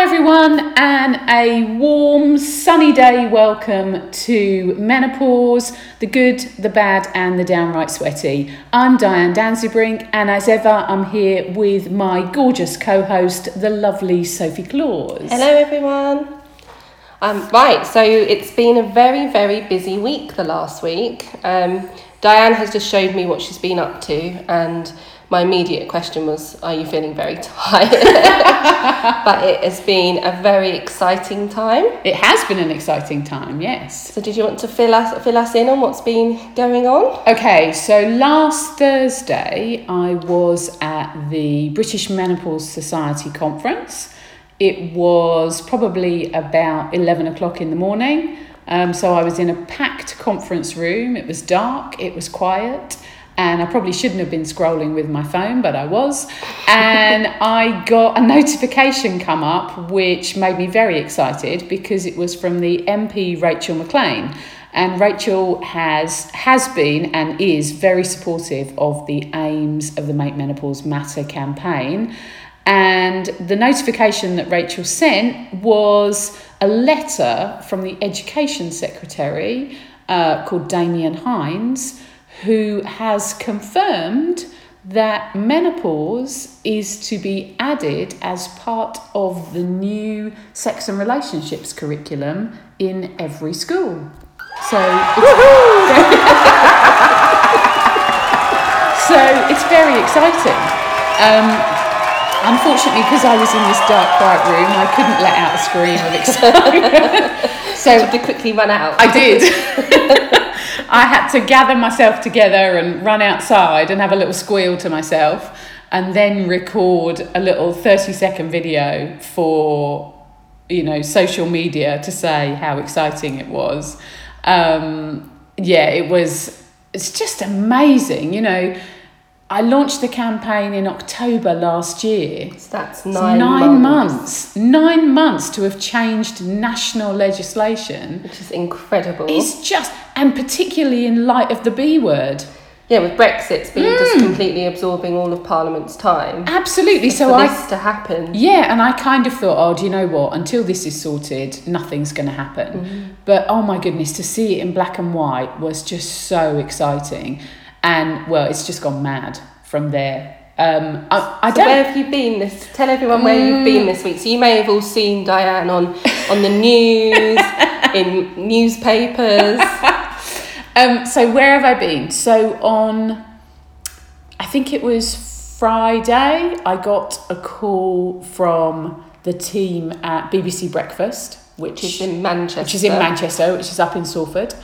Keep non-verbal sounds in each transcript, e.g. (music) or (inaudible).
everyone, and a warm, sunny day welcome to Menopause the good, the bad, and the downright sweaty. I'm Diane Danzebrink, and as ever, I'm here with my gorgeous co host, the lovely Sophie Claus. Hello, everyone. Um, right, so it's been a very, very busy week the last week. Um, Diane has just showed me what she's been up to, and my immediate question was, Are you feeling very tired? (laughs) but it has been a very exciting time. It has been an exciting time, yes. So, did you want to fill us, fill us in on what's been going on? Okay, so last Thursday I was at the British Menopause Society conference. It was probably about 11 o'clock in the morning. Um, so I was in a packed conference room. It was dark, it was quiet, and I probably shouldn't have been scrolling with my phone, but I was. And (laughs) I got a notification come up which made me very excited because it was from the MP Rachel Maclean. And Rachel has has been and is very supportive of the aims of the Make Menopause Matter campaign. And the notification that Rachel sent was a letter from the Education Secretary uh, called Damian Hinds, who has confirmed that menopause is to be added as part of the new sex and relationships curriculum in every school. So it's, (laughs) so it's very exciting. Um, Unfortunately, because I was in this dark, quiet room, I couldn't let out a scream of (laughs) excitement. (laughs) so to quickly run out. I did. I had to gather myself together and run outside and have a little squeal to myself, and then record a little thirty-second video for you know social media to say how exciting it was. Um, yeah, it was. It's just amazing, you know I launched the campaign in October last year. So that's nine, nine months. months. Nine months to have changed national legislation. Which is incredible. It's just, and particularly in light of the B word. Yeah, with Brexit being mm. just completely absorbing all of Parliament's time. Absolutely. So for I this to happen. Yeah, and I kind of thought, oh, do you know what? Until this is sorted, nothing's going to happen. Mm. But oh my goodness, to see it in black and white was just so exciting and well, it's just gone mad from there. Um, I, I so don't. Where have you been this? Tell everyone where you've been this week. So you may have all seen Diane on on the news, (laughs) in newspapers. um, so where have I been? So on, I think it was Friday. I got a call from the team at BBC Breakfast, which, which is in Manchester. Which is in Manchester, which is up in Salford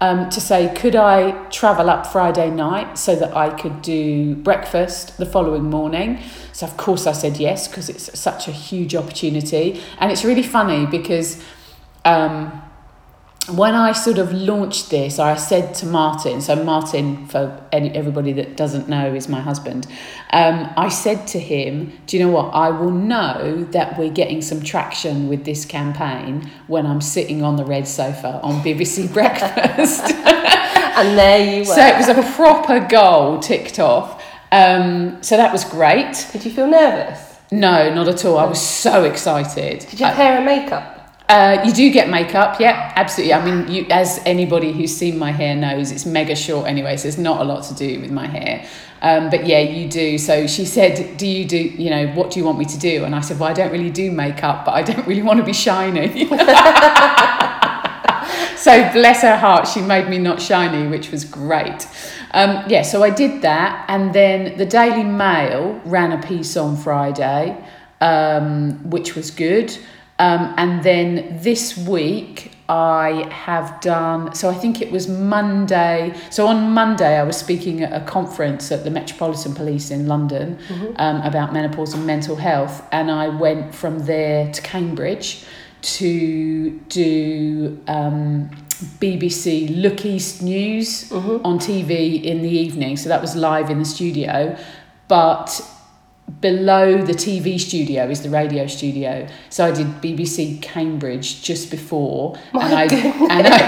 um, to say, could I travel up Friday night so that I could do breakfast the following morning? So, of course, I said yes because it's such a huge opportunity. And it's really funny because um, when I sort of launched this, I said to Martin, so Martin, for any, everybody that doesn't know, is my husband. Um, I said to him, Do you know what? I will know that we're getting some traction with this campaign when I'm sitting on the red sofa on BBC (laughs) Breakfast. (laughs) and there you were. So it was a proper goal ticked off. Um, so that was great. Did you feel nervous? No, not at all. I was so excited. Did you have hair and makeup? Uh, you do get makeup, yeah, absolutely. I mean, you, as anybody who's seen my hair knows, it's mega short anyway, so there's not a lot to do with my hair. Um, but yeah, you do. So she said, "Do you do? You know, what do you want me to do?" And I said, "Well, I don't really do makeup, but I don't really want to be shiny." (laughs) so bless her heart, she made me not shiny, which was great. Um, yeah, so I did that, and then the Daily Mail ran a piece on Friday, um, which was good. Um, and then this week I have done, so I think it was Monday. So on Monday, I was speaking at a conference at the Metropolitan Police in London mm-hmm. um, about menopause and mental health. And I went from there to Cambridge to do um, BBC Look East News mm-hmm. on TV in the evening. So that was live in the studio. But below the TV studio is the radio studio. So I did BBC Cambridge just before, My and I and I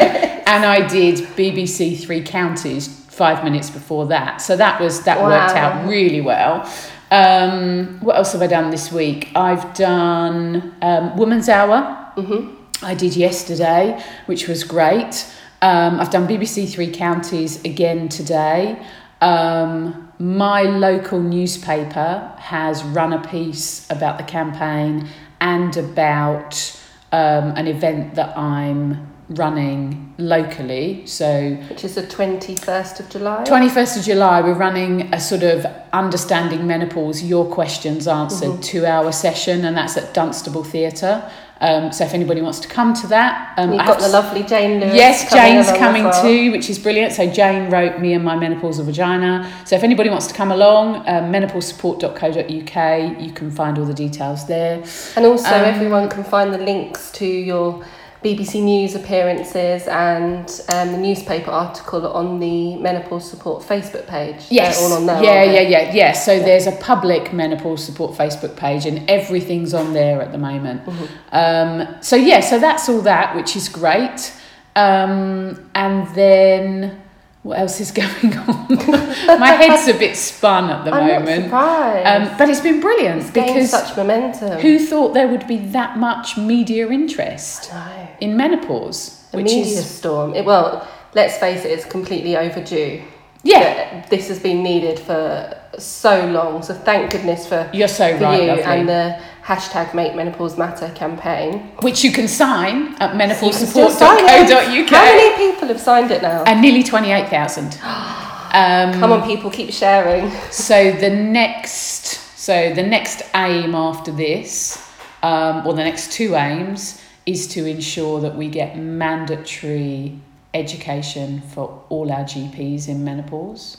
and I did BBC Three Counties five minutes before that. So that was that wow. worked out really well. Um, what else have I done this week? I've done um, Woman's Hour. Mm-hmm. I did yesterday, which was great. Um, I've done BBC Three Counties again today. Um, my local newspaper has run a piece about the campaign and about um, an event that I'm running locally. So, Which is the 21st of July. 21st of July, we're running a sort of understanding menopause, your questions answered Mm-hmm. two hour session, and that's at Dunstable Theatre. Um, so, if anybody wants to come to that, um, You've got the lovely Jane Lewis. Yes, coming Jane's coming well. too, which is brilliant. So Jane wrote me and my menopausal vagina. So if anybody wants to come along, um, menopausesupport.co.uk, you can find all the details there. And also, Um, everyone can find the links to your BBC News appearances and um, the newspaper article on the Menopause Support Facebook page. Yes, They're all on there. yeah, aren't yeah, yeah, yeah. So there's a public menopause support Facebook page, and everything's on there at the moment. Um, so yeah, so that's all that, which is great. Um, and then what else is (laughs) going on? (laughs) My head's a bit spun at the I'm not moment. surprised. Um, but it's been brilliant it's because such momentum. who thought there would be that much media interest in menopause? A which media is storm. It, well, let's face it, it's completely overdue. Yeah, This has been needed for so long. So thank goodness for, you're so for right, you lovely. and the hashtag Make Menopause Matter campaign. which you can sign at You can still sign menopausesupport.co.uk. How many people have signed it now? and nearly 28,000. (gasps) Um, Come on, people, keep sharing. (laughs) so the next, so the next aim after this, um, or the next two aims, is to ensure that we get mandatory education for all our GPs in menopause.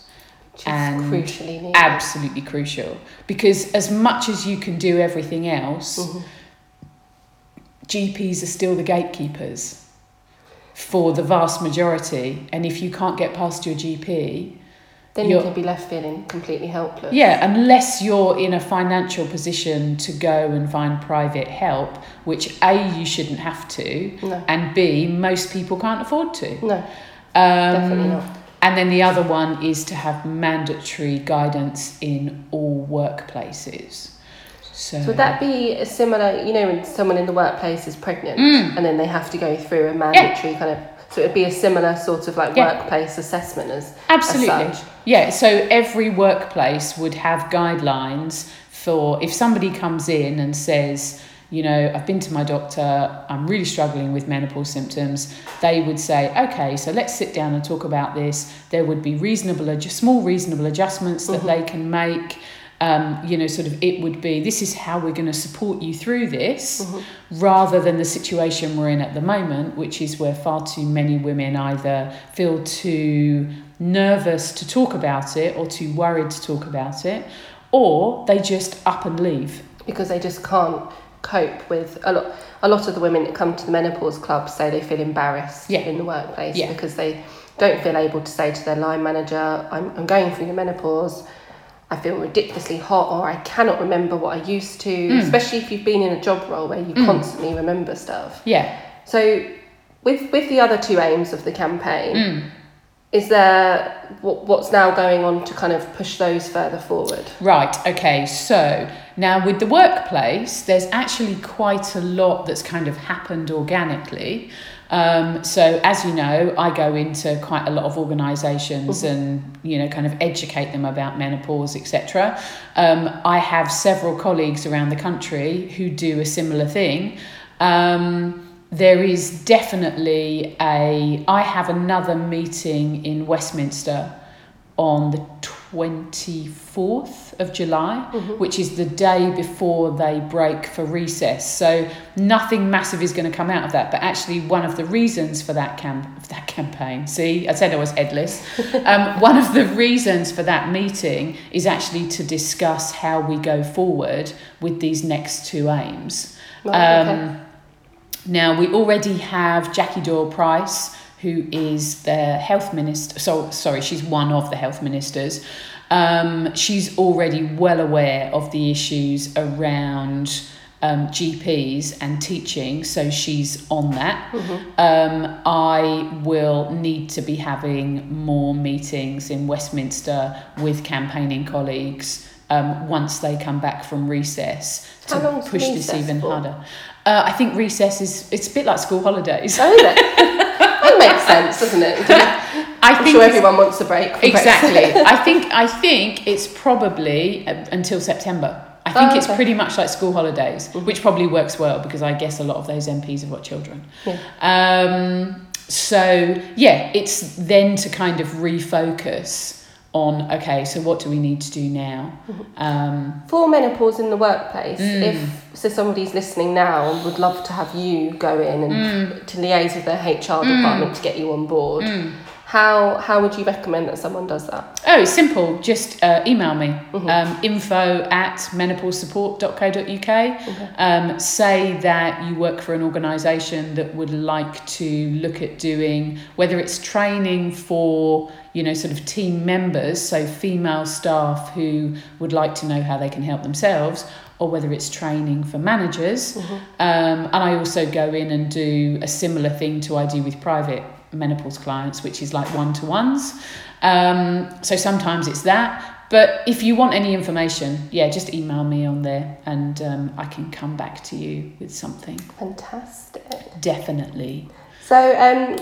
Which is And crucially needed. Absolutely crucial because as much as you can do everything else, Mhm. GPs are still the gatekeepers for the vast majority. And if you can't get past your GP, Then you you're- could be left feeling completely helpless. yeah, unless you're in a financial position to go and find private help, which A, you shouldn't have to, No, and B, most people can't afford to. no, Um, definitely not. And then the other one is to have mandatory guidance in all workplaces. So, So would that be a similar, you know, when someone in the workplace is pregnant Mm. and then they have to go through a mandatory kind of, so it would be a similar sort of like Yeah. workplace assessment as, Absolutely. as. Yeah, so every workplace would have guidelines for if somebody comes in and says, you know, I've been to my doctor, I'm really struggling with menopause symptoms, they would say, okay, so let's sit down and talk about this. There would be reasonable, small reasonable adjustments that Mhm. they can make. Um, you know, sort of, it would be this is how we're going to support you through this Mhm. rather than the situation we're in at the moment, which is where far too many women either feel too nervous to talk about it or too worried to talk about it, or they just up and leave. because they just can't cope with a lot. A lot of the women that come to the menopause club say they feel embarrassed Yeah. in the workplace Yeah. because they don't feel able to say to their line manager, "I'm, I'm going through the menopause." I feel ridiculously hot, or I cannot remember what I used to. Mm. Especially if you've been in a job role where you Mm. constantly remember stuff. Yeah. So, with with the other two aims of the campaign, Mm. Is there what, what's now going on to kind of push those further forward? Right, okay, so now with the workplace, there's actually quite a lot that's kind of happened organically. Um, so, as you know, I go into quite a lot of organisations Mhm. and you know kind of educate them about menopause, etc. Um, I have several colleagues around the country who do a similar thing. Um, there is definitely a. I have another meeting in Westminster on the 24th of July, Mhm. which is the day before they break for recess. So nothing massive is going to come out of that. But actually, one of the reasons for that camp (laughs) that campaign, see, I said I was headless. (laughs) um, one of the reasons for that meeting is actually to discuss how we go forward with these next two aims. Right, Um, okay. Now, we already have Jackie Doyle Price, who is the health minister. So, sorry, she's one of the health ministers. Um, she's already well aware of the issues around um, GPs and teaching, so she's on that. Mhm. Um, I will need to be having more meetings in Westminster with campaigning colleagues um, once they come back from recess to push this even for? harder. Uh, I think recess is it's a bit like school holidays. Oh, is it? (laughs) that makes sense, doesn't it? I I'm sure everyone wants a break. exactly. (laughs) I think I think it's probably uh, until September. I think Oh, it's okay. pretty much like school holidays, which probably works well because I guess a lot of those MPs have got children. Yeah. Um, so yeah, it's then to kind of refocus on okay, so what do we need to do now? Um, For menopause in the workplace, Mm. if so somebody's listening now and would love to have you go in and Mm. to liaise with their HR department to get you on board, how how would you recommend that someone does that? oh, simple. Just uh, email me Mm-hmm. um, info at menopausesupport.co.uk. Um, say that you work for an organisation that would like to look at doing whether it's training for you know sort of team members, so female staff who would like to know how they can help themselves, or whether it's training for managers. Um, and I also go in and do a similar thing to I do with private menopause clients, which is like one to ones. Um, so sometimes it's that. But if you want any information, yeah, just email me on there and um, I can come back to you with something. Fantastic. Definitely. So, um,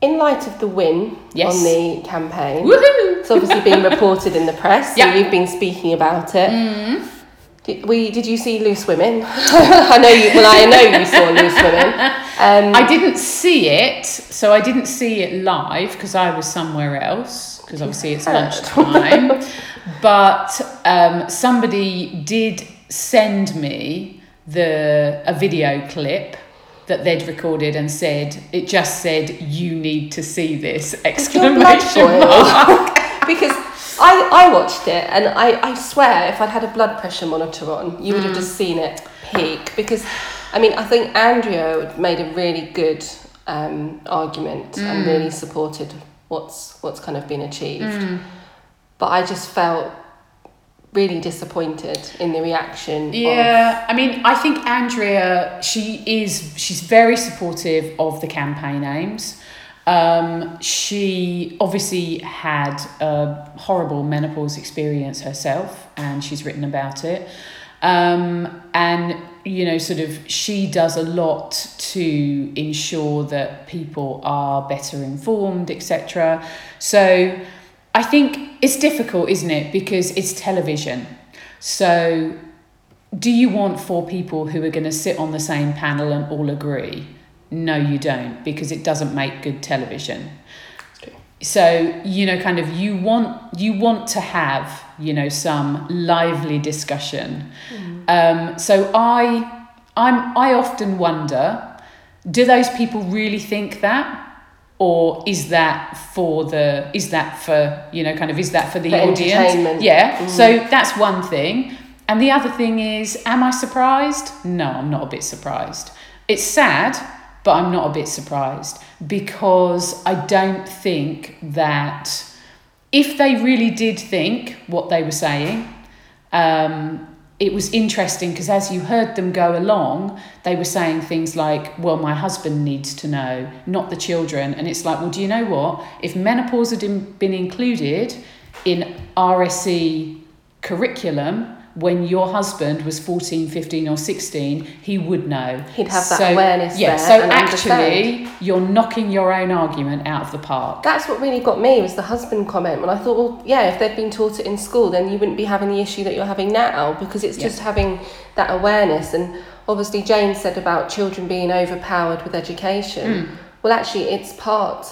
in light of the win Yes. on the campaign, Woohoo! it's obviously been reported in the press. Yeah. So you've been speaking about it. Mm. Did, we, did you see Loose Women? (laughs) I know you. Well, I know you saw Loose Women. Um, I didn't see it, so I didn't see it live because I was somewhere else because obviously it's lunchtime. (laughs) but um, somebody did send me the a video clip that they'd recorded and said it just said you need to see this exclamation mark. (laughs) because I, I watched it and I, I swear if I'd had a blood pressure monitor on, you would have mm. just seen it peak. Because, I mean, I think Andrea made a really good um, argument and mm. really supported what's what's kind of been achieved. Mm. But I just felt really disappointed in the reaction. of- Yeah, I mean, I think Andrea, she is, she's very supportive of the campaign aims. Um, she obviously had a horrible menopause experience herself, and she's written about it. Um, and you know, sort of, she does a lot to ensure that people are better informed, etc. So, I think it's difficult, isn't it? Because it's television. So, do you want four people who are going to sit on the same panel and all agree? No, you don't, because it doesn't make good television. So, you know, kind of you want you want to have, you know, some lively discussion. Um, so I I'm I often wonder, do those people really think that? Or is that for the is that for you know kind of is that for the For audience? Yeah. So that's one thing. And the other thing is, am I surprised? No, I'm not a bit surprised. It's sad, but I'm not a bit surprised because I don't think that if they really did think what they were saying, um, it was interesting because as you heard them go along, they were saying things like, Well, my husband needs to know, not the children. And it's like, Well, do you know what? If menopause had been included in RSE curriculum, when your husband was 14, 15, or 16, he would know. He'd have that awareness Yeah, there so actually, you're knocking your own argument out of the park. That's what really got me was the husband comment when I thought, well, yeah, if they'd been taught it in school, then you wouldn't be having the issue that you're having now because it's just having that awareness. And obviously, Jane said about children being overpowered with education. Hmm. Well, actually, it's part.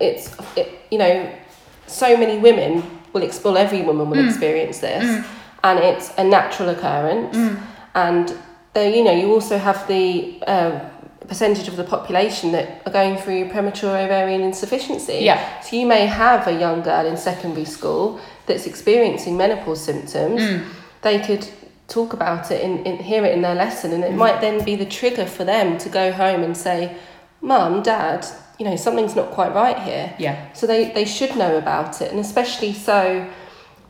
It's it, you know, so many women will explore. Every woman will hmm. experience this, hmm. And it's a natural occurrence. Mm. And there, you know, you also have the. Uh, percentage of the population that are going through premature ovarian insufficiency. Yeah. So you may have a young girl in secondary school that's experiencing menopause symptoms. Mm. They could talk about it and, and hear it in their lesson, and it mm. might then be the trigger for them to go home and say, "Mum, Dad, you know something's not quite right here." Yeah. So they they should know about it, and especially so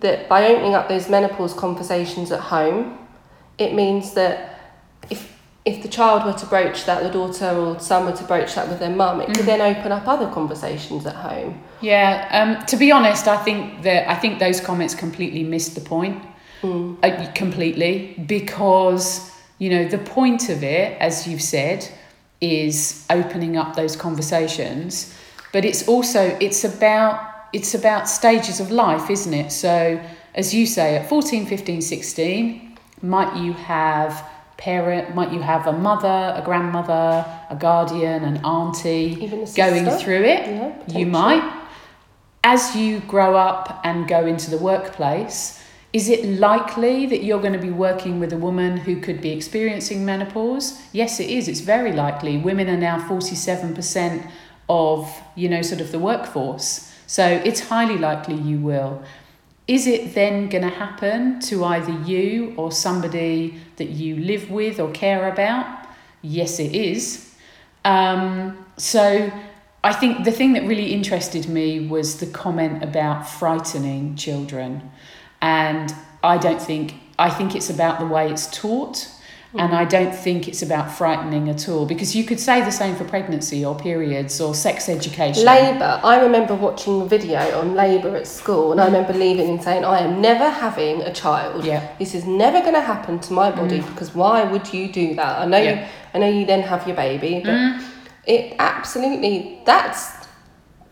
that by opening up those menopause conversations at home, it means that if if the child were to broach that, the daughter or son were to broach that with their mum, it could then open up other conversations at home. Yeah, um, to be honest, I think that I think those comments completely missed the point. uh, completely because you know the point of it as you've said is opening up those conversations but it's also it's about it's about stages of life isn't it so as you say at 14 15 16 might you have parent might you have a mother a grandmother a guardian an auntie Even a going through it Yeah, you might as you grow up and go into the workplace, is it likely that you're going to be working with a woman who could be experiencing menopause? Yes, it is. It's very likely. Women are now 47% of, you know, sort of the workforce. So it's highly likely you will. Is it then going to happen to either you or somebody that you live with or care about? Yes, it is. Um, so I think the thing that really interested me was the comment about frightening children. And I don't think, I think it's about the way it's taught. And I don't think it's about frightening at all because you could say the same for pregnancy or periods or sex education. Labour. I remember watching a video on Labour at school, and I remember leaving and saying, "I am never having a child. Yeah. This is never going to happen to my body mm. because why would you do that? I know, Yeah. you, I know you then have your baby, but mm. it absolutely that's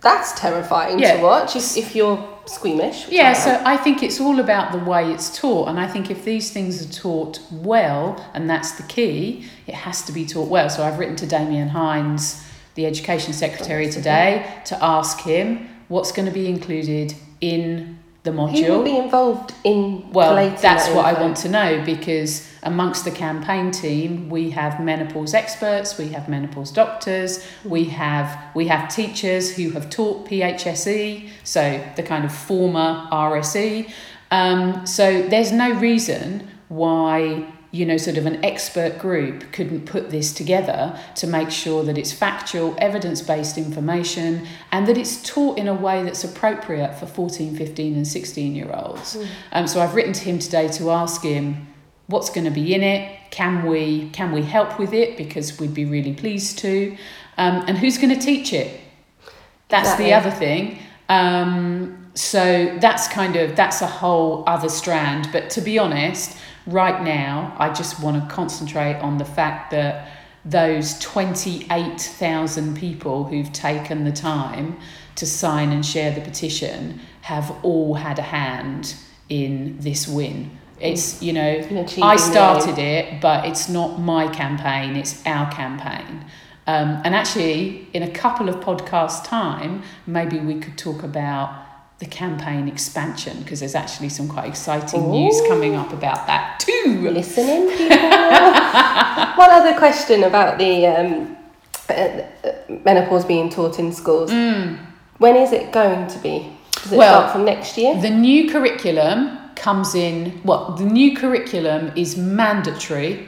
that's terrifying Yeah. to watch if, if you're squeamish. Yeah, so I think it's all about the way it's taught. And I think if these things are taught well, and that's the key, it has to be taught well. So I've written to Damian Hinds, the Education Secretary, today to ask him what's going to be included in the module. Who will be involved in Well, that's that what I want to know because amongst the campaign team, we have menopause experts, we have menopause doctors, we have we have teachers who have taught PHSE, so the kind of former RSE. Um, so there's no reason why you know sort of an expert group couldn't put this together to make sure that it's factual evidence-based information and that it's taught in a way that's appropriate for 14 15 and 16 year olds um, so i've written to him today to ask him what's going to be in it? Can we can we help with it? Because we'd be really pleased to. Um, and who's going to teach it? That's Exactly. the other thing. Um, so that's kind of that's a whole other strand. But to be honest right now i just want to concentrate on the fact that those 28,000 people who've taken the time to sign and share the petition have all had a hand in this win. It's you know i started it but it's not my campaign it's our campaign. Um, and actually, in a couple of podcasts' time, maybe we could talk about the campaign expansion because there's actually some quite exciting news coming up about that too. Listening, (laughs) people. One other question about the um, uh, uh, menopause being taught in schools. When is it going to be? Does it Mm. Well, start from next year? The new curriculum comes in, well, the new curriculum is mandatory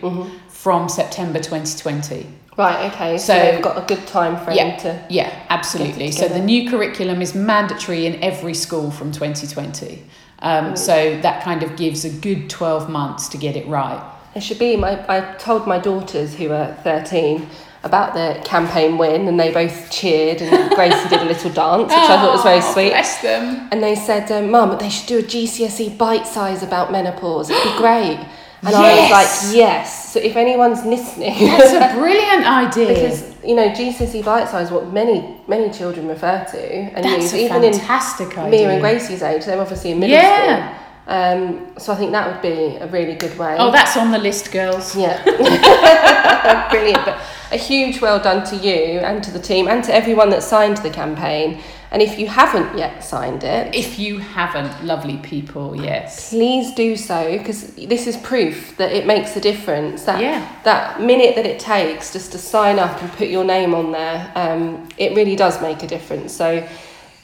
from September 2020. Right, okay. So, So- they've got a good time frame Yeah, to. yeah, absolutely. So the new curriculum is mandatory in every school from 2020. Um, so that kind of gives a good 12 months to get it right. It should be. My, I told my daughters who are 13 about the campaign win, and they both cheered, and (laughs) Gracie did a little dance, which I thought was very Oh, sweet. Bless them. And they said, um, Mum, they should do a GCSE Bitesize about menopause. It'd be great. And I was Yes! like, yes. So if anyone's listening, That's a (laughs) brilliant idea. because you know GCSE Bitesize, what many many children refer to and That's use, a even in fantastic idea. Mia and Gracie's age, they're obviously in middle Yeah. school. Um, so I think that would be a really good way. Oh, that's on the list, girls. Yeah. (laughs) Brilliant. But a huge well done to you and to the team and to everyone that signed the campaign. And if you haven't yet signed it, If you haven't, lovely people, yes. please do so because this is proof that it makes a difference. That Yeah. that minute that it takes just to sign up and put your name on there, um, it really does make a difference. So,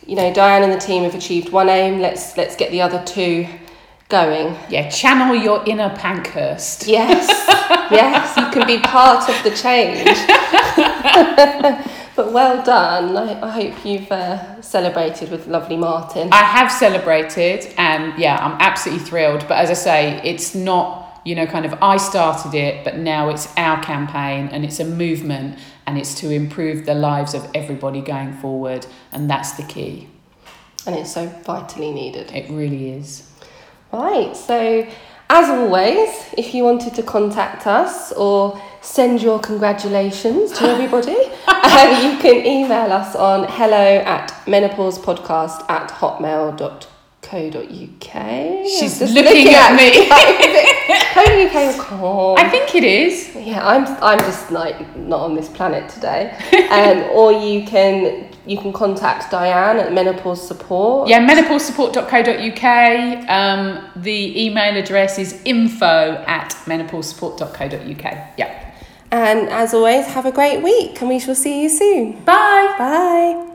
you know, Diane and the team have achieved one aim. Let's let's get the other two going. Yeah, channel your inner Pankhurst. Yes, (laughs) yes, you can be part of the change. (laughs) but well done. I, I hope you've uh, celebrated with lovely Martin. I have celebrated and yeah, I'm absolutely thrilled. But as I say, it's not, you know, kind of I started it, but now it's our campaign and it's a movement and it's to improve the lives of everybody going forward. And that's the key. And it's so vitally needed. It really is. Right, so As always, if you wanted to contact us or send your congratulations to everybody, (laughs) um, you can email us on hello at menopausepodcast at hotmail.co.uk. She's Just looking at me. (laughs) co.uk or com. (laughs) I think it is. Yeah, I'm I'm just like not on this planet today. (laughs) Um, or you can you can contact Diane at Menopause Support. Yeah, menopausesupport.co.uk. Um, the email address is info at menopausesupport.co.uk. Yeah. And as always, have a great week and we shall see you soon. Bye. Bye.